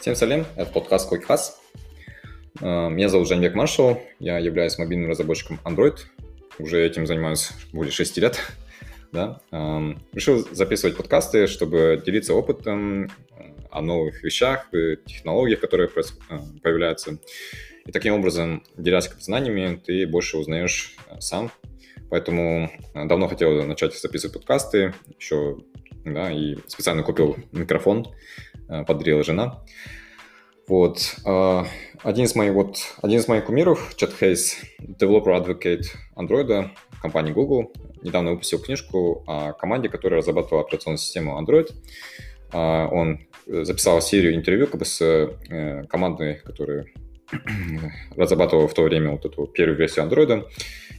Всем салем, это подкаст Койкхас. Э, меня зовут Жанбек Маршал, я являюсь мобильным разработчиком Android, уже этим занимаюсь более 6 лет. Да? Эм, решил записывать подкасты, чтобы делиться опытом э, о новых вещах, технологиях, которые э, появляются. И таким образом, делясь знаниями, ты больше узнаешь сам. Поэтому давно хотел начать записывать подкасты, еще да, и специально купил микрофон, подарила жена. Вот. А, один из моих, вот, один из моих кумиров, Чет Хейс, Developer Advocate Android компании Google, недавно выпустил книжку о команде, которая разрабатывала операционную систему Android. А, он записал серию интервью как бы с э, командой, которая разрабатывала в то время вот эту первую версию Android,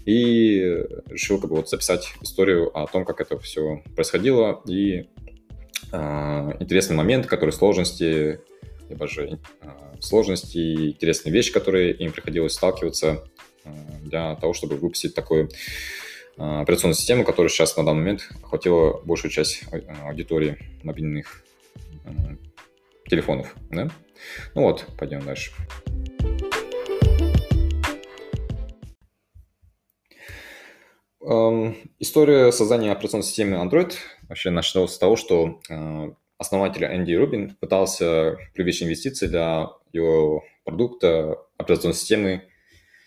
и решил как бы вот записать историю о том, как это все происходило, и э, интересный момент, который сложности, либо же э, сложности интересные вещи, которые им приходилось сталкиваться э, для того, чтобы выпустить такую операционную систему, которая сейчас на данный момент охватила большую часть аудитории мобильных телефонов. Да? Ну вот, пойдем дальше. История создания операционной системы Android вообще началась с того, что основателя Энди Рубин пытался привлечь инвестиции для его продукта, операционной системы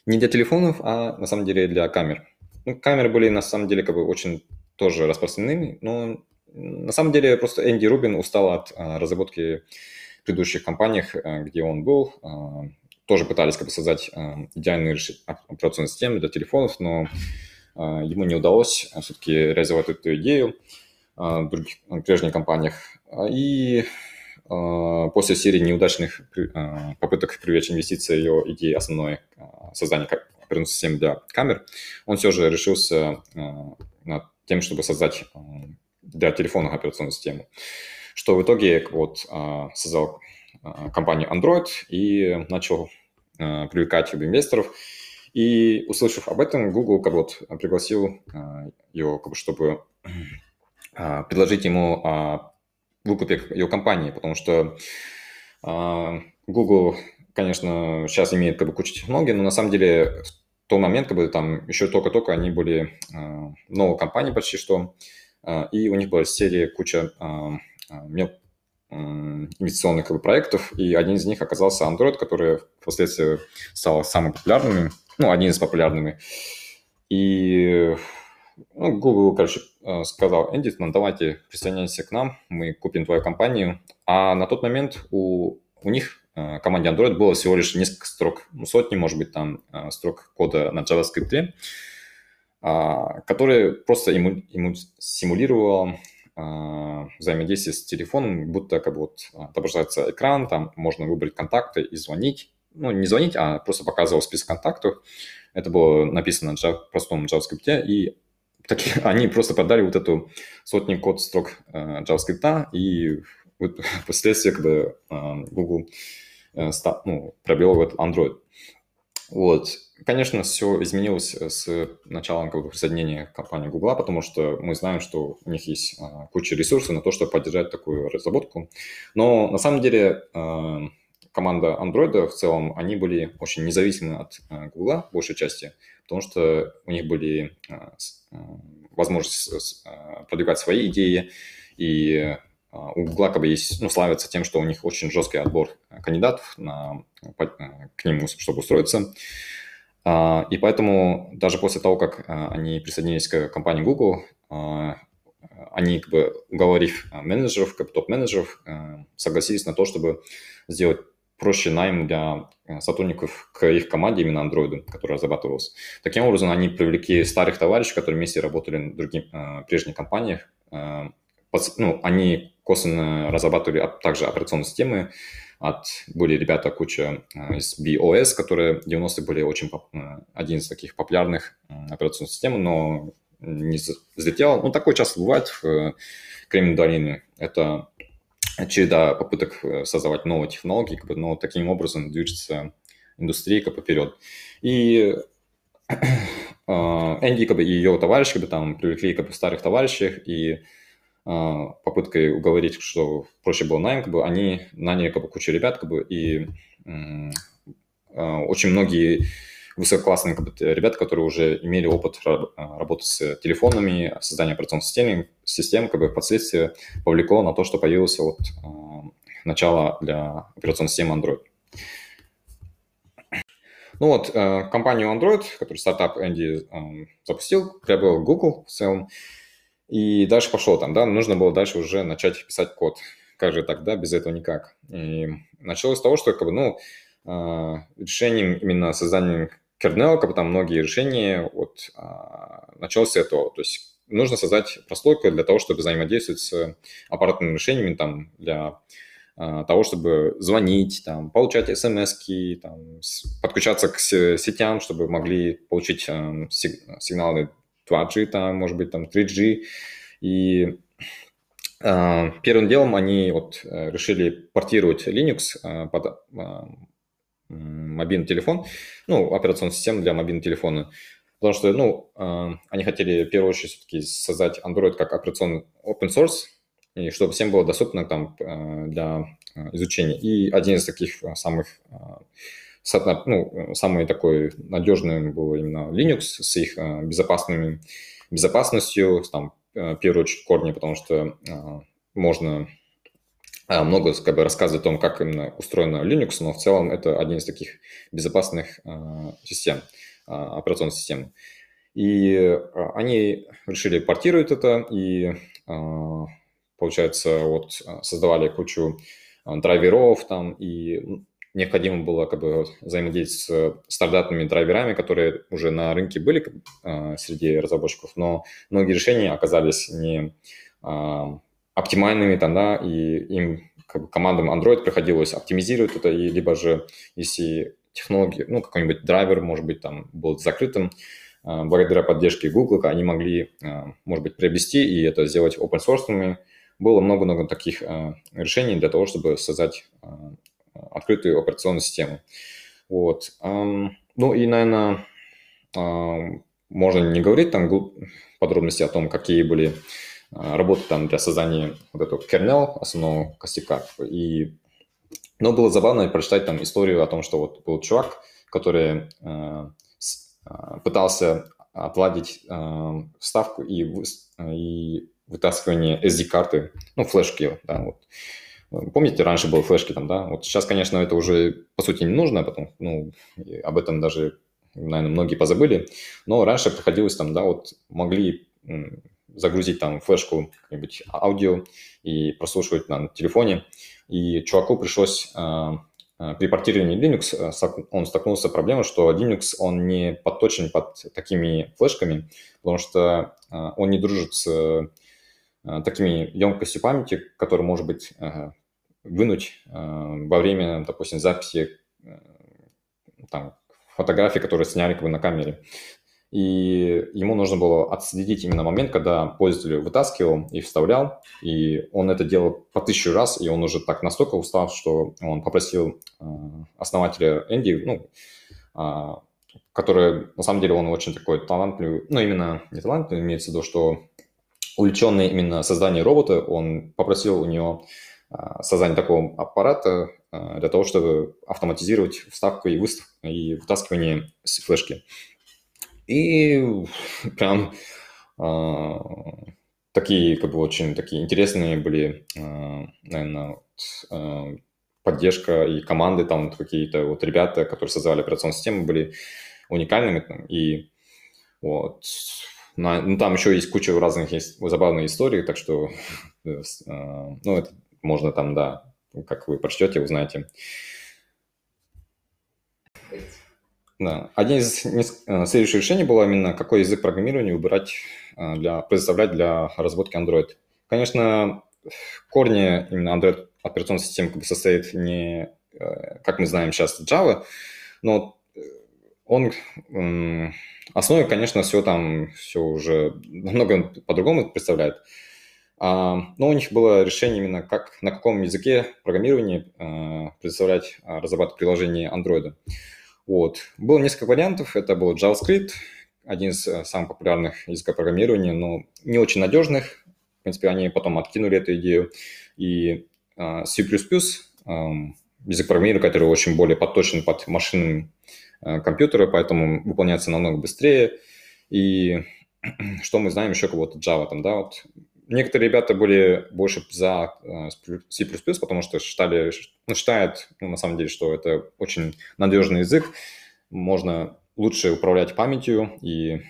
не для телефонов, а на самом деле для камер. Ну, камеры были на самом деле как бы очень тоже распространены, но на самом деле просто Энди Рубин устал от а, разработки в предыдущих компаниях, а, где он был. А, тоже пытались как бы создать идеальную операционную систему для телефонов, но ему не удалось все-таки реализовать эту идею в других прежних компаниях. А, и а, после серии неудачных а, попыток привлечь инвестиции ее идеи основной создания операционной системы для камер, он все же решился над тем, чтобы создать для телефонных операционную систему. Что в итоге вот создал компанию Android и начал привлекать инвесторов. И услышав об этом, Google как вот пригласил его, как бы, чтобы предложить ему выкупе ее компании, потому что э, Google, конечно, сейчас имеет как бы кучу технологий, но на самом деле в тот момент, как бы там еще только-только они были э, новой компанией почти что, э, и у них была серия куча э, э, инвестиционных как бы, проектов, и один из них оказался Android, который впоследствии стал самым популярным, ну, один из популярными. И ну, Google, короче, э, сказал, Энди, ну, давайте присоединяйся к нам, мы купим твою компанию. А на тот момент у, у них, э, команде Android, было всего лишь несколько строк, ну, сотни, может быть, там, э, строк кода на JavaScript, а, который просто ему, ему симулировал взаимодействие с телефоном, будто как бы вот отображается экран, там можно выбрать контакты и звонить. Ну, не звонить, а просто показывал список контактов. Это было написано на простом JavaScript, и такие, они просто подали вот эту сотни код строк э, JavaScript, и вот, впоследствии как бы, э, Google э, ста, ну, пробил в этот Android. Вот. Конечно, все изменилось с началом как бы, присоединения компании Google, потому что мы знаем, что у них есть э, куча ресурсов на то, чтобы поддержать такую разработку. Но на самом деле э, команда Android в целом, они были очень независимы от э, Google в большей части, потому что у них были э, э, возможности продвигать свои идеи, и у Google как бы есть, ну, славятся тем, что у них очень жесткий отбор кандидатов на, к нему, чтобы устроиться. И поэтому даже после того, как они присоединились к компании Google, они, как бы, уговорив менеджеров, как топ-менеджеров, согласились на то, чтобы сделать проще найм для э, сотрудников к их команде, именно Android, который разрабатывался. Таким образом, они привлекли старых товарищей, которые вместе работали в других э, прежних компаниях. Э, ну, они косвенно разрабатывали также операционные системы, от были ребята куча э, из BOS, которые в 90-е были очень один из таких популярных операционных систем, но не взлетел. Ну, такое часто бывает в Кремниевой долине. Это череда попыток э, создавать новые технологии, как бы, но таким образом движется индустрия как бы, вперед. И э, Энди как бы, и ее товарищи как бы, там, привлекли как бы, старых товарищей, и попыткой уговорить, что проще было найм, как бы, они наняли как бы, кучу ребят, как бы, и очень многие высококлассные ребята, которые уже имели опыт работы с телефонами, создания операционных систем, систем как бы впоследствии повлекло на то, что появился вот начало для операционной системы Android. Ну вот, э, компанию Android, который стартап Энди э, запустил, приобрел Google в целом, и дальше пошел там, да, нужно было дальше уже начать писать код. Как же так, да, без этого никак. И началось с того, что, как бы, ну, э, решением именно создания бы там многие решения, вот, началось с этого. То есть нужно создать прослойку для того, чтобы взаимодействовать с аппаратными решениями там для а, того, чтобы звонить, там, получать смс там, подключаться к сетям, чтобы могли получить э, сигналы 2G, там, может быть, там, 3G. И э, первым делом они вот э, решили портировать Linux э, под э, мобильный телефон, ну, операционную систему для мобильного телефона. Потому что, ну, э, они хотели в первую очередь все-таки создать Android как операционный open source, и чтобы всем было доступно там э, для э, изучения. И один из таких самых ну, самый такой надежный был именно Linux с их безопасными, безопасностью, там, в первую очередь корни, потому что можно много как бы, рассказывать о том, как именно устроена Linux, но в целом это один из таких безопасных систем, операционных систем. И они решили портировать это, и получается, вот а, создавали кучу а, драйверов там, и необходимо было как бы взаимодействовать с стандартными драйверами, которые уже на рынке были э, среди разработчиков, но многие решения оказались не э, оптимальными там, да, и им как бы, командам Android приходилось оптимизировать это, и либо же если технологии, ну, какой-нибудь драйвер, может быть, там был закрытым, э, благодаря поддержке Google, они могли, э, может быть, приобрести и это сделать open source было много-много таких э, решений для того, чтобы создать открытую операционную систему. Вот. Ну и, наверное, можно не говорить там подробности о том, какие были э, работы там для создания вот этого kernel, основного костяка. И, но было забавно прочитать там историю о том, что вот был чувак, который пытался отладить вставку и, и вытаскивание SD-карты, ну, флешки, да, вот. Помните, раньше были флешки там, да? Вот сейчас, конечно, это уже, по сути, не нужно, потом, ну, об этом даже, наверное, многие позабыли, но раньше приходилось там, да, вот могли загрузить там флешку, какое-нибудь аудио и прослушивать на телефоне, и чуваку пришлось э, при портировании Linux, э, он столкнулся с проблемой, что Linux, он не подточен под такими флешками, потому что э, он не дружит с Э, такими емкостью памяти, которые, может быть, э, вынуть э, во время, допустим, записи там, фотографий, которые сняли как бы на камере. И ему нужно было отследить именно момент, когда пользователь вытаскивал и вставлял, и он это делал по тысячу раз, и он уже так настолько устал, что он попросил основателя Энди, ну, а, который, на самом деле, он очень такой талантливый, ну, именно не талантливый, имеется в виду, что увлеченный именно созданием робота, он попросил у него а, создание такого аппарата а, для того, чтобы автоматизировать вставку и, выстав... и вытаскивание с флешки. И прям э, такие, как бы, очень такие интересные были, э, наверное, э, поддержка и команды, там какие-то вот ребята, которые создавали операционную систему, были уникальными. Там, и вот на, ну, там еще есть куча разных есть забавных историй, так что, э, ну, это можно там, да, как вы прочтете, узнаете. Да. Один из э, следующих решений было именно, какой язык программирования выбирать, э, для, предоставлять для разработки Android. Конечно, корни именно Android операционной системы как бы состоит не, как мы знаем сейчас, Java, но он Основе, конечно, все там, все уже намного по-другому представляет. А, но у них было решение именно, как, на каком языке программирования предоставлять, а, разрабатывать приложение Android. Вот. Было несколько вариантов. Это был JavaScript, один из самых популярных языков программирования, но не очень надежных. в принципе, они потом откинули эту идею. И C++, язык программирования, который очень более подточен под машинные компьютеры, поэтому выполняется намного быстрее. И что мы знаем еще кого-то Java там, да, вот некоторые ребята были больше за C++, потому что считали, ну, считают, ну, на самом деле, что это очень надежный язык, можно лучше управлять памятью и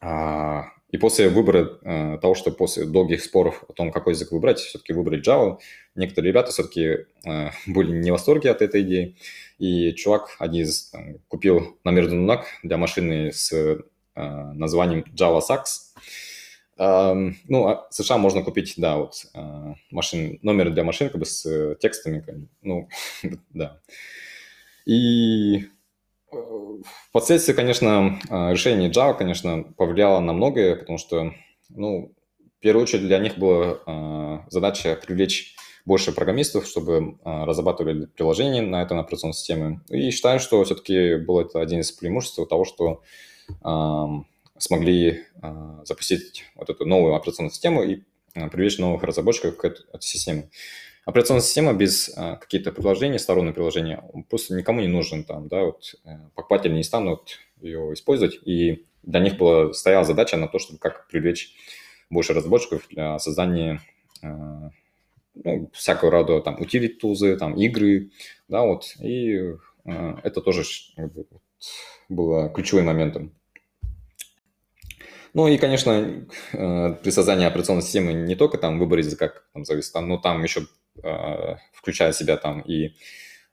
а, и после выбора э, того, что после долгих споров о том, какой язык выбрать, все-таки выбрать Java, некоторые ребята все-таки э, были не в восторге от этой идеи. И чувак один из там, купил NUNAC для машины с э, названием Java Sax. Э, ну, а в США можно купить, да, вот э, машин, номер для машин как бы с текстами, ну, да. И Впоследствии, конечно, а, решение Java, конечно, повлияло на многое, потому что, ну, в первую очередь для них была а, задача привлечь больше программистов, чтобы а, разрабатывали приложения на этой операционной системе. И считаю, что все-таки был это один из преимуществ того, что смогли запустить вот эту новую операционную систему и привлечь новых разработчиков к этой, системе. Операционная система без а, каких-то приложений, сторонние приложения, просто никому не нужен там, да, вот э, покупатели не станут ее использовать, и для них была, стояла задача на то, чтобы как привлечь больше разработчиков для создания э, ну, всякого рода там utility тузы, там игры, да, вот, и э, это тоже было ключевым моментом. Ну и, конечно, при создании операционной системы не только там выбор языка там зависит, но там еще Э, включая себя там и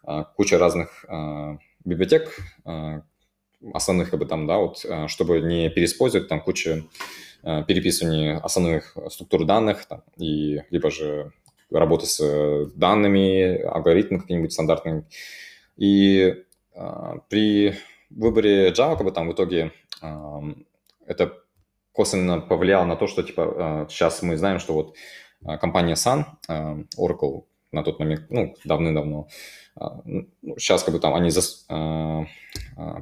э, куча разных э, библиотек, основных как бы там, да, вот, чтобы не переиспользовать там кучу переписывания основных структур данных, там, и либо же работы с данными, алгоритмы какие-нибудь стандартные. И при выборе Java, как бы там в итоге это косвенно повлияло на то, что типа сейчас мы знаем, что вот а, компания Sun, а, Oracle на тот момент, ну, давным-давно, сейчас ну, как бы там они зас,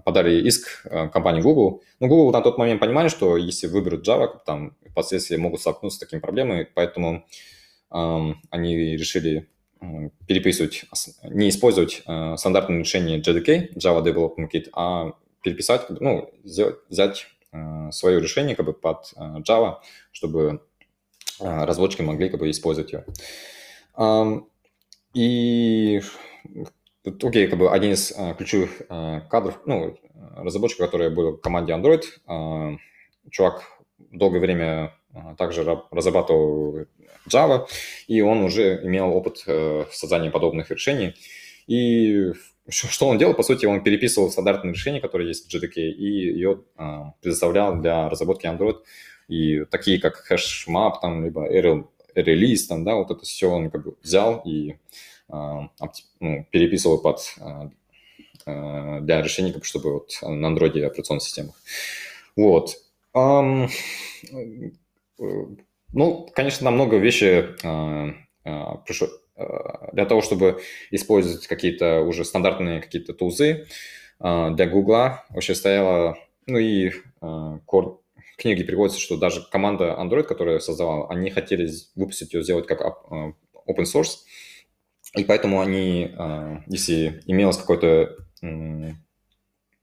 подали иск компании Google. Ну, Google на тот момент понимали, что если выберут Java, там впоследствии могут столкнуться с такими проблемами, поэтому они решили переписывать, не использовать стандартное решение JDK, Java Development Kit, а переписать, ну, взять свое решение как бы под Java, чтобы а, разработчики могли как бы использовать ее. И окей, как бы один из ключевых кадров, ну, разработчик, который был в команде Android, чувак долгое время также разрабатывал Java, и он уже имел опыт э, в создании подобных решений. И что он делал? По сути, он переписывал стандартные решения, которые есть в JDK, и ее предоставлял для разработки Android и такие, как HashMap, там, либо release, там, да, вот это все он как бы взял и э, ну, переписывал под э, для решений, как чтобы вот на Android операционных системах. Вот. Um, ну, конечно, намного вещи э, э, пришло, для того, чтобы использовать какие-то уже стандартные какие-то тулзы э, для Гугла. Вообще стояла, ну и э, Core, книге переводится, что даже команда Android, которая создавала, они хотели выпустить ее, сделать как э, open source, и поэтому они, э, если имелось какое-то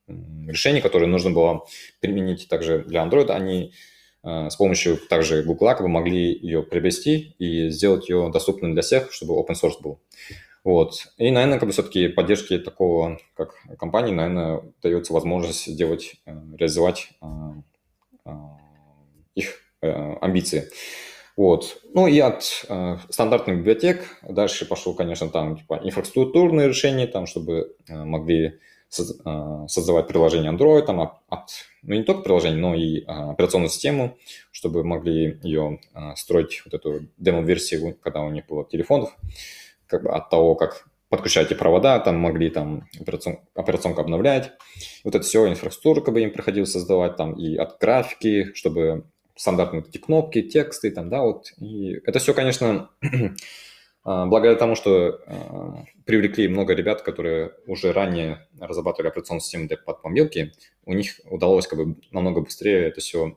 решение, которое нужно было применить также для Android, они э, с помощью также Google как бы могли ее приобрести и сделать ее доступной для всех, чтобы open source был. Вот. И, наверное, как бы все-таки поддержки такого, как компании, наверное, дается возможность сделать, реализовать а, их э, амбиции. Вот. Ну и от э, стандартных библиотек дальше пошел, конечно, там типа инфраструктурные решения, там, чтобы э, могли э, создавать приложение Android, там, от, ну не только приложение, но и э, операционную систему, чтобы могли ее э, строить, вот эту демо-версию, когда у них было телефонов, как бы от того, как подключать и провода, там могли там операцион, операционку обновлять. Вот это все инфраструктуру как бы им приходилось создавать, там и от графики, чтобы стандартные эти кнопки, тексты, там, да, вот. И это все, конечно, а, благодаря тому, что а, привлекли много ребят, которые уже ранее разрабатывали операционную систему для подпомилки, у них удалось как бы намного быстрее это все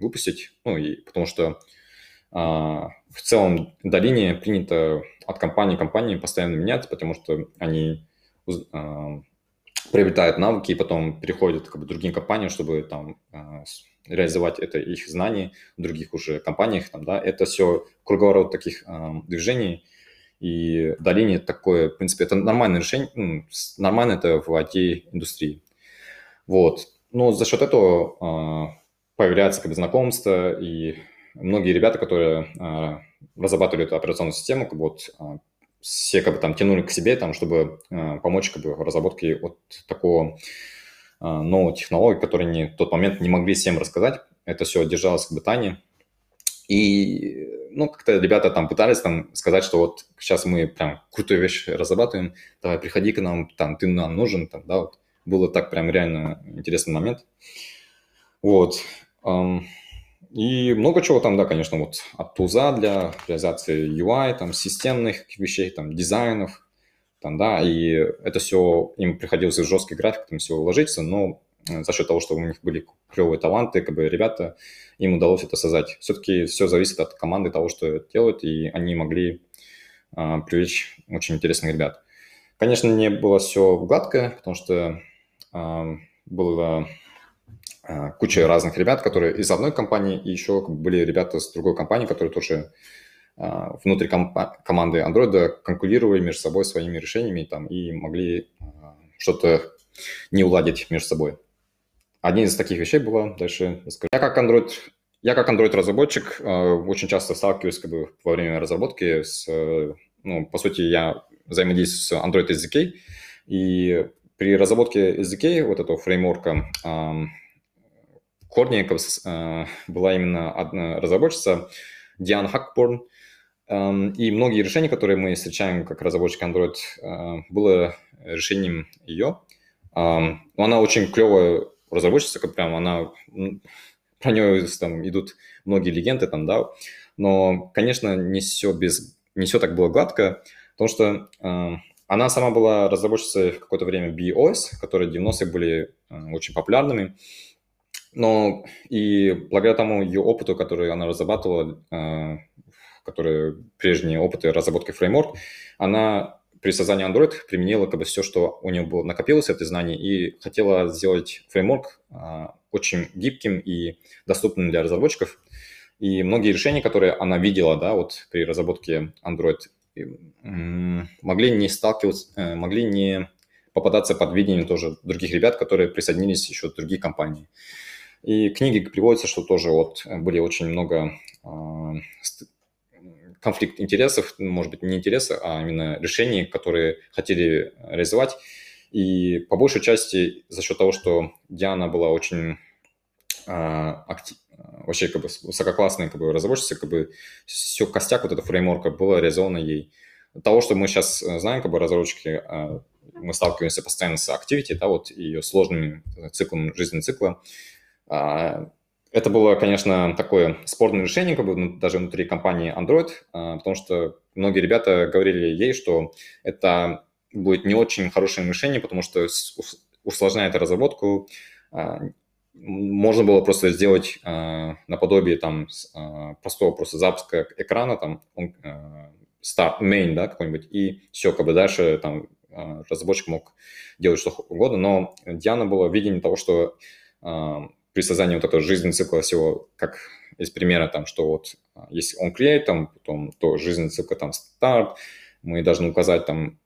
выпустить, ну, и потому что в целом долине принято от компании к компании постоянно меняться, потому что они приобретают навыки и потом переходят как бы, к другим компаниям, чтобы там реализовать это их знания в других уже компаниях. Там, да, это все круговорот таких э, движений. И в долине такое, в принципе, это нормальное решение, ну, нормально это в IT-индустрии. Вот. Но за счет этого э, появляется как бы знакомство, и многие ребята, которые э, разрабатывали эту операционную систему, как бы вот э, все как бы там тянули к себе, там, чтобы э, помочь как бы в разработке вот такого а, новых технологий, которые они в тот момент не могли всем рассказать. Это все держалось как бы. И, ну, как-то ребята там пытались там сказать, что вот сейчас мы прям крутую вещь разрабатываем, давай приходи к нам, там, ты нам нужен, там, да, вот. Было так прям реально интересный момент. Вот. И много чего там, да, конечно, вот от туза для реализации UI, там, системных вещей, там, дизайнов, там, да, и это все, им приходилось в жесткий график там все уложиться, но э, за счет того, что у них были клевые таланты, как бы ребята, им удалось это создать. Все-таки все зависит от команды того, что делают, и они могли а, привлечь очень интересных ребят. Конечно, не было все гладко, потому что а, было а, куча разных ребят, которые из одной компании, и еще были ребята с другой компании, которые тоже а, внутри команды Android конкурировали между собой своими решениями там, и могли а, что-то не уладить между собой. Одни из таких вещей было, дальше Я как Android, я как Android-разработчик а, очень часто сталкиваюсь как бы, во время разработки с, ну, по сути, я взаимодействую с Android SDK, и при разработке SDK, вот этого фреймворка, в корне была именно одна разработчица, Диана Хакборн, и многие решения, которые мы встречаем как разработчик Android, э, было решением ее. Она очень клевая разработчица, как прям она, про нее там идут многие легенды там, да, но, конечно, не все без, не все так было гладко, потому что она сама была разработчицей в какое-то время BOS, которые в 90-е были э, очень популярными, но и благодаря тому ее опыту, который она разрабатывала которая прежние опыты разработки фреймворк, она при создании Android применила как бы все, что у нее было накопилось, это знание, и хотела сделать фреймворк а, очень гибким и доступным для разработчиков. И многие решения, которые она видела, да, вот при разработке Android, могли не сталкиваться, э, могли не попадаться под видение тоже других ребят, которые присоединились еще другие компании. И книги приводятся, что тоже вот были очень много а, конфликт интересов, может быть, не интересы, а именно решений, которые хотели реализовать. И по большей части за счет того, что Диана была очень а, актив, вообще как бы высококлассной как бы, разработчицей, как бы все костяк вот этого фреймворка было реализовано ей. Того, что мы сейчас знаем, как бы разработчики, а, мы сталкиваемся постоянно с Activity, да, вот ее сложными циклом, жизненного цикла, это было, конечно, такое спорное решение, как бы ну, даже внутри компании Android, а, потому что многие ребята говорили ей, что это будет не очень хорошее решение, потому что усложняет разработку. А, можно было просто сделать а, наподобие там простого просто запуска экрана, там start main, да, какой-нибудь, и все, как бы дальше там разработчик мог делать что угодно, но Диана была видение того, что при создании вот этого жизненного цикла всего, как из примера, там, что вот а, если он create, там, потом то жизненный цикл там старт, мы должны указать там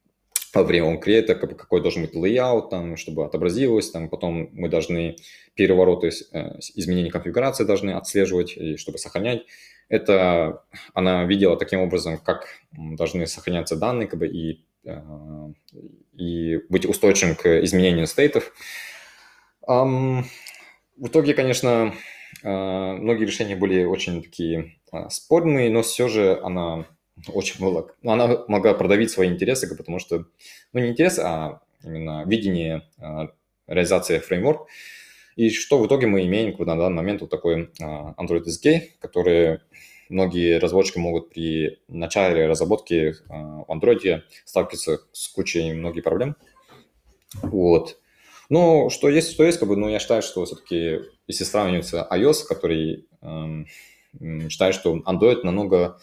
во время он create, как, какой должен быть layout, там, чтобы отобразилось, там, потом мы должны перевороты, э, изменения конфигурации должны отслеживать, и чтобы сохранять. Это она видела таким образом, как должны сохраняться данные, как бы, и, э, и быть устойчивым к изменению стейтов. Um, в итоге, конечно, а, многие решения были очень такие а, спорные, но все же она очень была, она могла продавить свои интересы, потому что, ну, не интересы, а именно видение а, реализации фреймворк. И что в итоге мы имеем на данный момент вот такой Android SDK, который многие разработчики могут при начале разработки в Android сталкиваться с кучей многих проблем. Вот. Ну, что есть, что есть, как бы, но я считаю, что все-таки, если сравнивается iOS, который эм, считают, что Android намного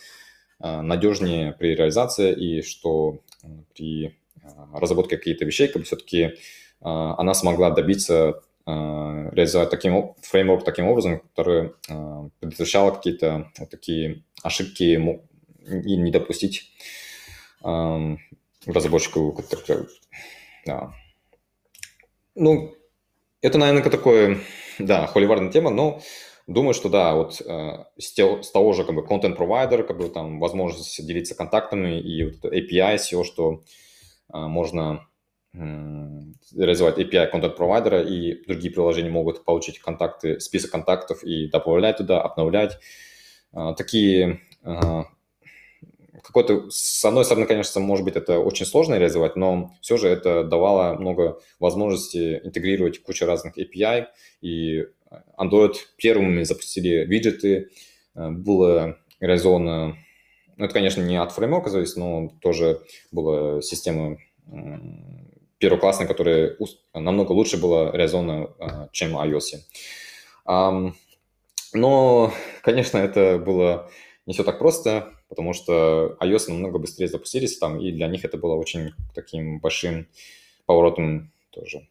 надежнее при реализации и что при разработке каких-то вещей как бы все-таки она смогла добиться реализовать таким фреймворк таким образом, который предотвращал какие-то вот такие ошибки и не допустить разработчику. Да. Ну, это, наверное, такое, да, холиварная тема, но думаю, что да, вот э, с, того же как бы provider, как бы там возможность делиться контактами и вот API, все, что э, можно э, реализовать API content провайдера и другие приложения могут получить контакты, список контактов и добавлять туда, обновлять. Э, такие э, какой-то, с одной стороны, конечно, может быть, это очень сложно реализовать, но все же это давало много возможностей интегрировать кучу разных API, и Android первыми запустили виджеты, э, было реализовано, ну, это, конечно, не от фреймворка зависит, но тоже была система первоклассная, которая намного лучше была реализована, э, чем iOS. Но, конечно, это было не все так просто потому что iOS намного быстрее запустились там, и для них это было очень таким большим поворотом тоже.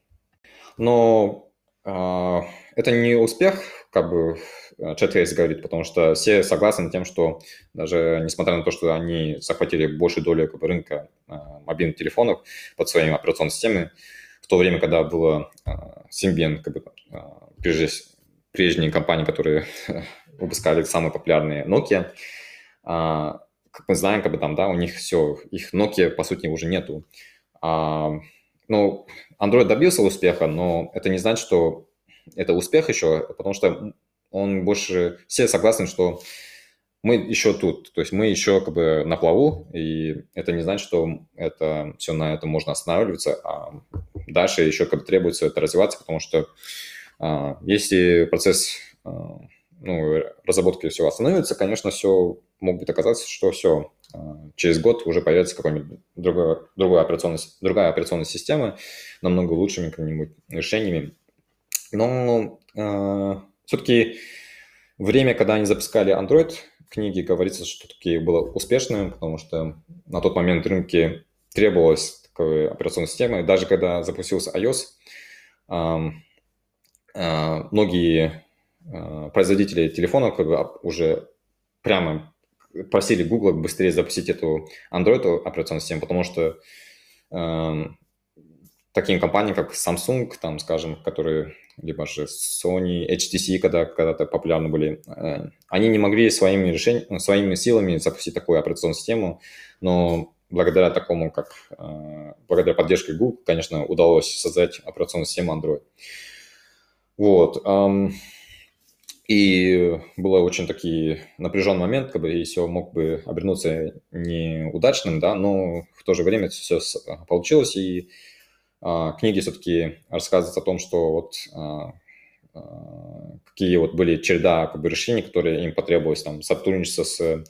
Но э, это не успех, как бы ChatFace говорит, потому что все согласны тем, что даже несмотря на то, что они захватили большую долю как бы, рынка э, мобильных телефонов под своими операционными системами, в то время, когда было э, Symbian, как бы, э, прежде, прежние компании, которые выпускали самые популярные Nokia, а, как мы знаем, как бы там, да, у них все, их Nokia, по сути, уже нету. А, ну, Android добился успеха, но это не значит, что это успех еще, потому что он больше... Все согласны, что мы еще тут, то есть мы еще как бы на плаву, и это не значит, что это все на этом можно останавливаться, а дальше еще как бы требуется это развиваться, потому что а, если процесс а, ну, разработки все остановится, конечно, все мог быть оказаться, что все, а, через год уже появится какой-нибудь другой, другой операционный, другая операционная система, намного лучшими какими-нибудь решениями. Но э, все-таки время, когда они запускали Android, книги говорится, что таки было успешным, потому что на тот момент рынке требовалась такая операционная система. И даже когда запустился iOS, э, э, многие производители телефонов как бы уже прямо просили Google быстрее запустить эту Android операционную систему, потому что э, таким компаниям, как Samsung, там, скажем, которые либо же Sony, HTC, когда когда-то популярны были, э, они не могли своими ну, своими силами запустить такую операционную систему, но благодаря такому, как э, благодаря поддержке Google, конечно, удалось создать операционную систему Android. Вот. Эм, и было очень такой напряженный момент, как бы, и все мог бы обернуться неудачным, да, но в то же время все получилось, и а, книги все-таки рассказывают о том, что вот а, а, какие вот были череда как бы, решений, которые им потребовалось, там, сотрудничество с,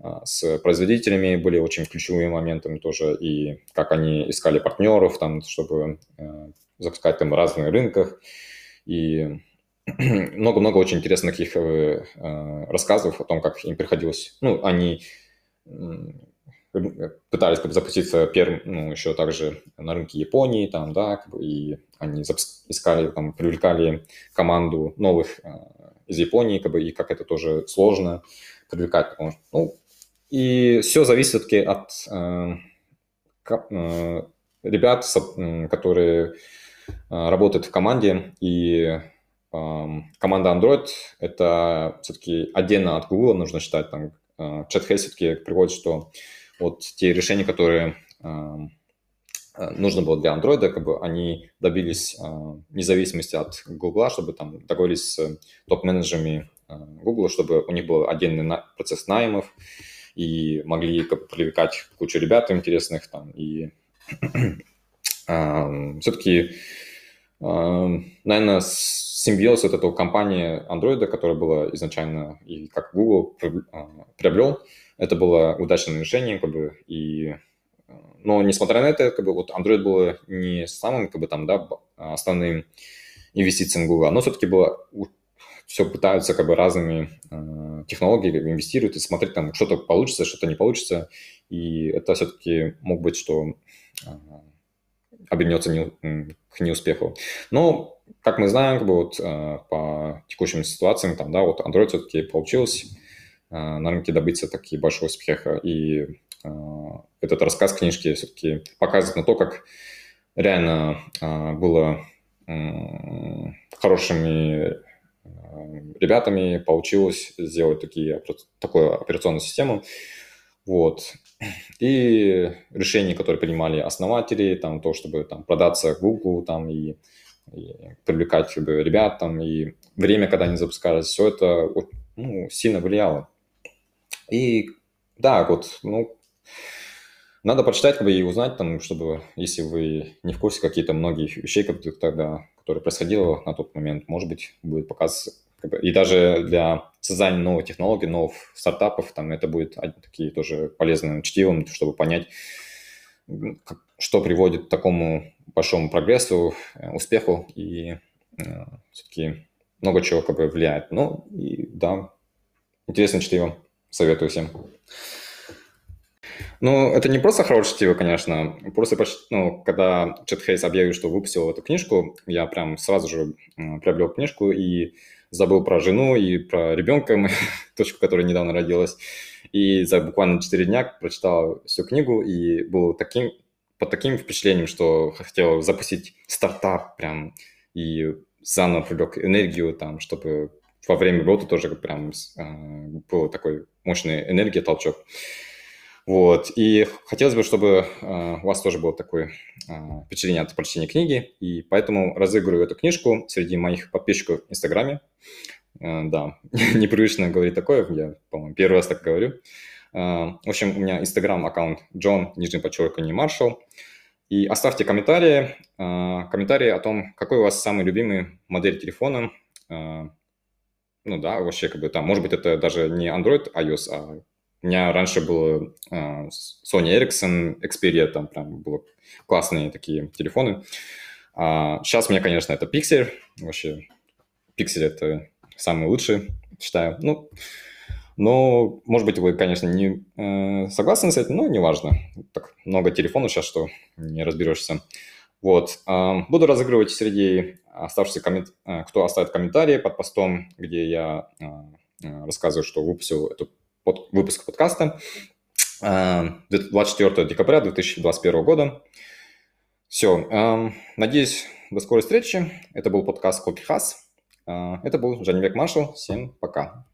а, с производителями были очень ключевыми моментами тоже, и как они искали партнеров, там, чтобы а, запускать там в разных рынках, и много-много очень интересных их э, э, рассказов о том, как им приходилось, ну, они пытались как бы, запуститься первым, ну, еще также на рынке Японии, там, да, как бы, и они искали, там, привлекали команду новых э, из Японии, как бы, и как это тоже сложно привлекать, потому что, ну, и все зависит все-таки от э, э, ребят, которые э, работают в команде, и команда Android — это все-таки отдельно от Google нужно считать. Там ChatHash все-таки приводит, что вот те решения, которые нужно было для Android, как бы они добились независимости от Google, чтобы там договорились с топ-менеджерами Google, чтобы у них был отдельный процесс наймов, и могли как бы, привлекать кучу ребят интересных там, и все-таки, наверное, симбиоз от этого компании Android, которая была изначально и как Google а, приобрел, это было удачным решением, как бы, и но несмотря на это, как бы вот Android было не самым, как бы там, да, основным инвестицией Google, но все-таки было все пытаются как бы разными э, технологиями инвестируют и смотреть там что-то получится, что-то не получится. И это все-таки мог быть, что э, обернется не, к неуспеху. Но, как мы знаем, как бы вот э, по текущим ситуациям, там, да, вот Android все-таки получилось э, на рынке добиться таки большого успеха. И э, этот рассказ книжки все-таки показывает на то, как реально было хорошими ребятами получилось сделать такие, такую операционную систему. Вот. И решения, которые принимали основатели, там, то, чтобы там, продаться Google там, и, и привлекать как бы, ребят, там, и время, когда они запускались, все это ну, сильно влияло. И да, вот, ну, надо почитать как бы, и узнать, там, чтобы, если вы не в курсе какие-то многие вещей, которые тогда, которые происходило на тот момент, может быть, будет показ и даже для создания новых технологий, новых стартапов, там это будет такие тоже полезным чтивом, чтобы понять, что приводит к такому большому прогрессу, э, успеху, и э, все-таки много чего как бы влияет. Ну, и да, интересное чтиво, советую всем. Ну, это не просто хорошее чтиво, конечно. Просто, ну, когда Чет Хейс объявил, что выпустил эту книжку, я прям сразу же приобрел книжку и забыл про жену и про ребенка, дочку, которая недавно родилась. И за буквально 4 дня прочитал всю книгу и был таким, под таким впечатлением, что хотел запустить стартап прям и заново привлек энергию там, чтобы во время работы тоже прям э, был такой мощный энергия, толчок. Вот. И хотелось бы, чтобы э, у вас тоже было такое э, впечатление от прочтения книги. И поэтому разыгрываю эту книжку среди моих подписчиков в Инстаграме. Э, да, непривычно говорить такое, я, по-моему, первый раз так говорю. Э, в общем, у меня Инстаграм-аккаунт Джон, нижнее подчеркивание, Маршал. И оставьте комментарии, э, комментарии о том, какой у вас самый любимый модель телефона. Э, ну да, вообще, как бы там, может быть, это даже не Android, iOS, а у меня раньше было uh, Sony Ericsson, Xperia, там прям было классные такие телефоны. Сейчас у меня, конечно, это Pixel. Вообще, Pixel это самый лучший, считаю. Ну, но, может быть, вы, конечно, не э, согласны с этим, но неважно. Так много телефонов сейчас, что не разберешься. Вот. Э, буду разыгрывать среди оставшихся коммент... Э, кто оставит комментарии под постом, где я э, рассказываю, что выпустил эту под, выпуск подкаста 24 э, декабря 2021 года. Все. Э, надеюсь, до скорой встречи. Это был подкаст Коки Хас. Э, это был Жанибек Маршал. Всем пока.